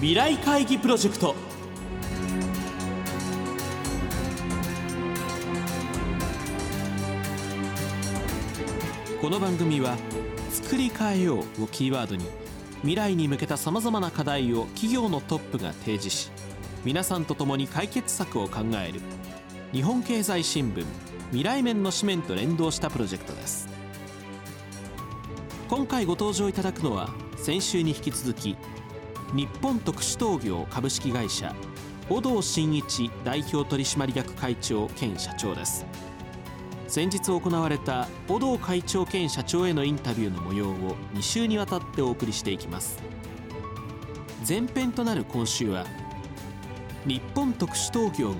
未来会議プロジェクト。この番組は「作り変えよう」をキーワードに未来に向けたさまざまな課題を企業のトップが提示し皆さんと共に解決策を考える。日本経済新聞未来面の紙面と連動したプロジェクトです。今回ご登場いただくのは先週に引き続き日本特殊陶業株式会社小道真一代表取締役会長兼社長です。先日行われた小道会長兼社長へのインタビューの模様を2週にわたってお送りしていきます。前編となる今週は日本特殊陶業が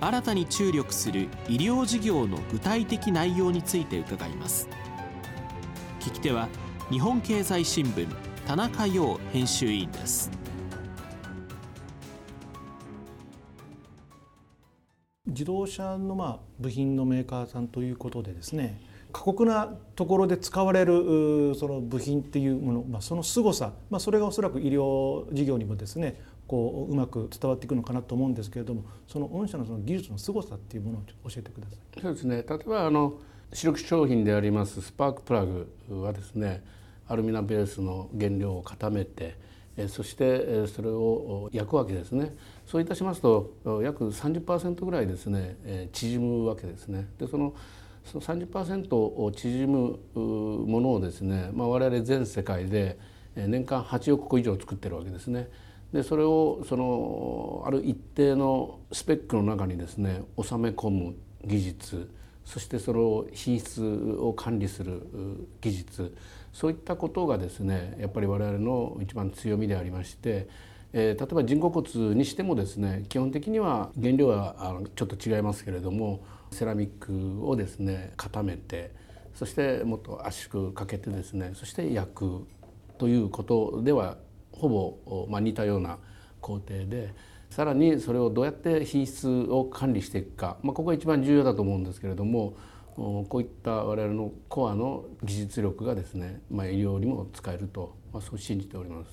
新たに注力する医療事業の具体的内容について伺います。聞き手は日本経済新聞田中陽編集委員です自動車のまあ部品のメーカーさんということでですね過酷なところで使われるその部品っていうもの、まあ、その凄さ、まあ、それがおそらく医療事業にもですねこううまく伝わっていくのかなと思うんですけれどもその御社のその技術の凄さっていうものを教えてください。そうですね例えばあの主力商品でありますスパークプラグはですねアルミナベースの原料を固めてそしてそれを焼くわけですねそういたしますと約30%ぐらいですね縮むわけですねでその30%を縮むものをですね、まあ、我々全世界で年間8億個以上作ってるわけですね。でそれをそのある一定のスペックの中にですね収め込む技術そしてその品質を管理する技術そういったことがですねやっぱり我々の一番強みでありまして、えー、例えば人工骨にしてもですね基本的には原料はあのちょっと違いますけれどもセラミックをですね固めてそしてもっと圧縮かけてですねそして焼くということではほぼ、まあ、似たような工程でさらにそれをどうやって品質を管理していくか、まあ、ここが一番重要だと思うんですけれどもこういった我々のコアの技術力がですね、まあ、医療にも使えると、まあ、そう信じております。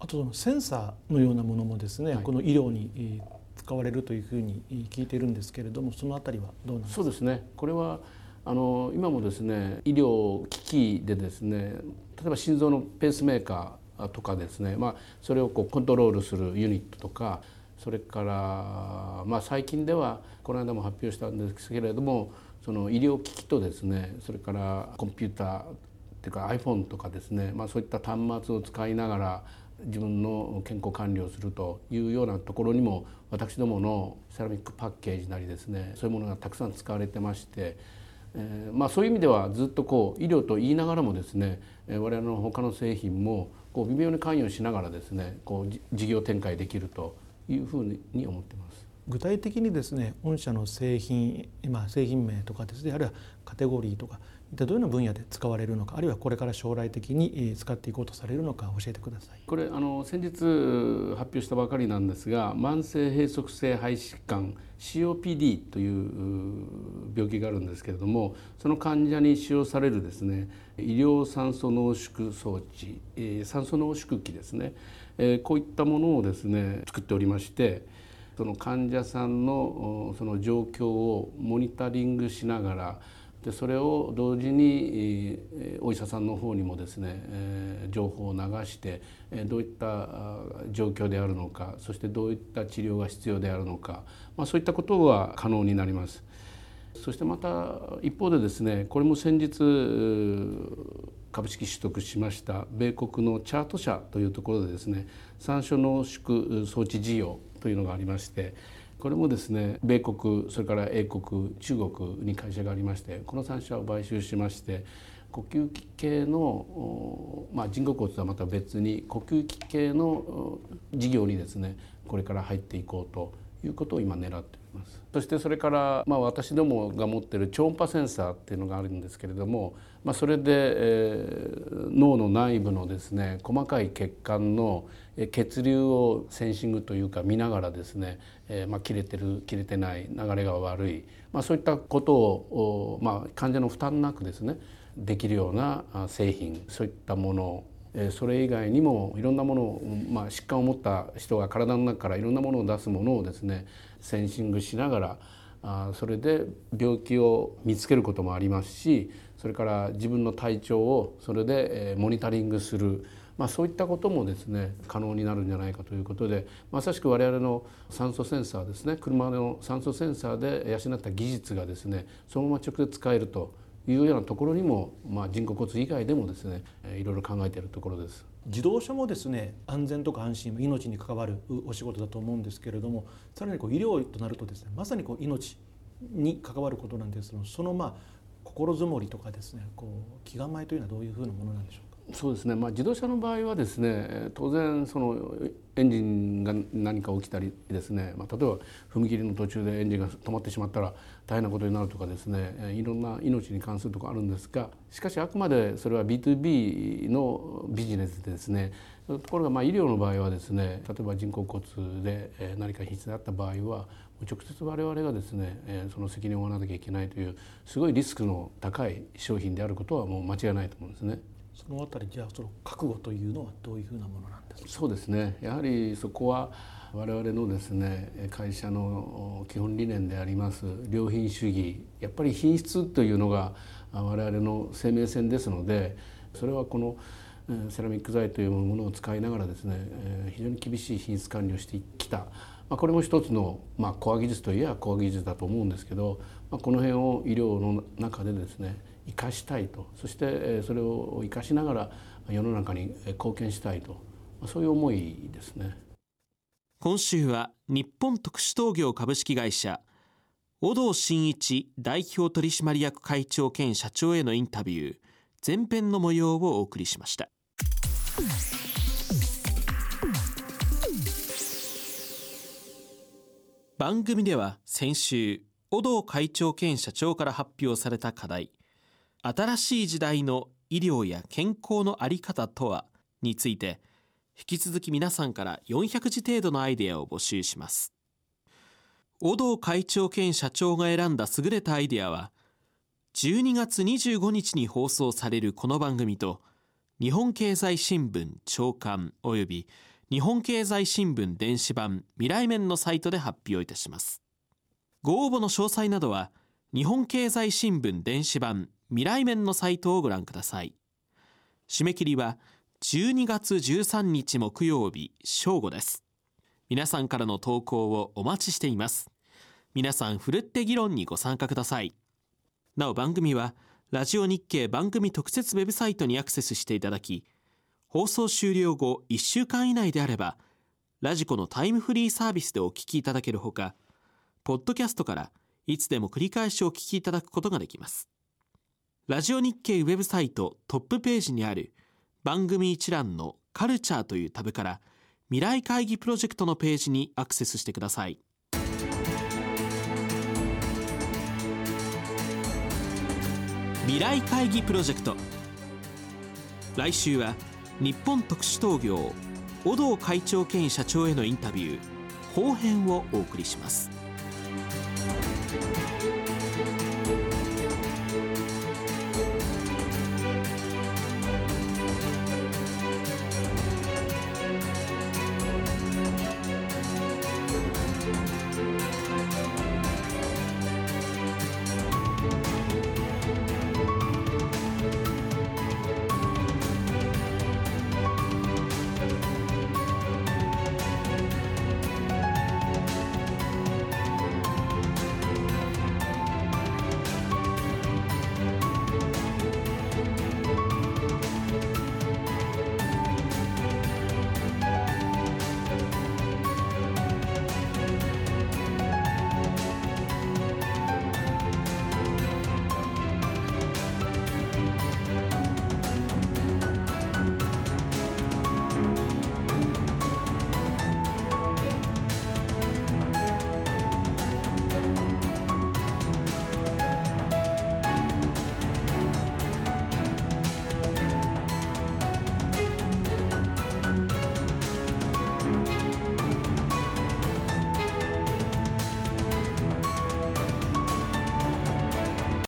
あとセンサーのようなものもですね、はい、この医療に使われるというふうに聞いているんですけれどもそのあたりはどうなんですか？そうですね。これはあの今もですね医療機器でですね例えば心臓のペースメーカーとかですね、まあ、それをこうコントロールするユニットとかそれから、まあ、最近ではこの間も発表したんですけれどもその医療機器とですねそれからコンピューターっていうか iPhone とかですね、まあ、そういった端末を使いながら自分の健康管理をするというようなところにも私どものセラミックパッケージなりですねそういうものがたくさん使われてまして、えー、まあそういう意味ではずっとこう医療と言いながらもですね我々の他の製品もこう微妙に関与しながらですねこう事業展開できるというふうに思ってます。具体的にですね御社の製品、まあ、製品名とかですねあるいはカテゴリーとか一体どういうような分野で使われるのかあるいはこれから将来的に使っていこうとされるのか教えてください。これあの先日発表したばかりなんですが慢性閉塞性肺疾患 COPD という病気があるんですけれどもその患者に使用されるですね医療酸素濃縮装置、酸素濃縮器ですね、こういったものをですね作っておりましてその患者さんのその状況をモニタリングしながらでそれを同時にお医者さんの方にもですね情報を流してどういった状況であるのかそしてどういった治療が必要であるのか、まあ、そういったことは可能になります。そしてまた一方でですねこれも先日株式取得しました米国のチャート社というところでですね酸素濃縮装置事業というのがありましてこれもですね米国それから英国中国に会社がありましてこの3社を買収しまして呼吸器系の、まあ、人工骨とはまた別に呼吸器系の事業にですねこれから入っていこうということを今狙っております。そしてそれから、まあ、私どもが持ってる超音波センサーっていうのがあるんですけれども、まあ、それで、えー、脳の内部のですね細かい血管の血流をセンシングというか見ながらですね、えー、まあ、切れてる切れてない流れが悪い、まあ、そういったことを、まあ、患者の負担なくですねできるような製品そういったものそれ以外にもいろんなものを、まあ、疾患を持った人が体の中からいろんなものを出すものをですねセンシングしながらあそれで病気を見つけることもありますしそれから自分の体調をそれでモニタリングする、まあ、そういったこともですね可能になるんじゃないかということでまさしく我々の酸素センサーですね車の酸素センサーで養った技術がですねそのまま直接使えるというようなところにも、まあ、人工骨以外でもですねいろいろ考えているところです。自動車もですね安全とか安心命に関わるお仕事だと思うんですけれどもさらにこう医療となるとですねまさにこう命に関わることなんですけどそのまあ心づもりとかですねこう気構えというのはどういうふうなものなんでしょうか？そうですね、まあ、自動車の場合はですね当然そのエンジンが何か起きたりですね、まあ、例えば踏切の途中でエンジンが止まってしまったら大変なことになるとかですね。いろんな命に関するとこあるんですがしかしあくまでそれは B2B のビジネスでですね。ところがまあ医療の場合はですね例えば人工骨で何か必須であった場合は直接我々がですねその責任を負わなきゃいけないというすごいリスクの高い商品であることはもう間違いないと思うんですね。そのあたりじゃあその覚悟というのはどういうふうなものなんですか？そうですね。やはりそこは我々のですね会社の基本理念であります良品主義。やっぱり品質というのが我々の生命線ですのでそれはこのセラミック材というものを使いながらですね非常に厳しい品質管理をしてきた。まこれも一つのまあコア技術といえばコア技術だと思うんですけどまあこの辺を医療の中でですね生かしたいと。そしてそれを生かしながら世の中に貢献したいと。そういう思いですね。今週は日本特殊陶業株式会社小道真一代表取締役会長兼社長へのインタビュー前編の模様をお送りしました。番組では先週小道会長兼社長から発表された課題新しい時代の医療や健康の在り方とはについて引き続き皆さんから400字程度のアイデアを募集します。小道会長兼社長が選んだ優れたアイデアは12月25日に放送されるこの番組と日本経済新聞長官及び日本経済新聞電子版未来面のサイトで発表いたします。ご応募の詳細などは日本経済新聞電子版未来面のサイトをご覧ください。締め切りは12月13日木曜日正午です。皆さんからの投稿をお待ちしています。皆さんふるって議論にご参加ください。なお番組はラジオ日経番組特設ウェブサイトにアクセスしていただき放送終了後1週間以内であればラジコのタイムフリーサービスでお聞きいただけるほかポッドキャストからいつでも繰り返しお聞きいただくことができます。ラジオ日経ウェブサイトトップページにある番組一覧のカルチャーというタブから未来会議プロジェクトのページにアクセスしてください未来会議プロジェクト来週は日本特殊陶業小道会長兼社長へのインタビュー後編をお送りします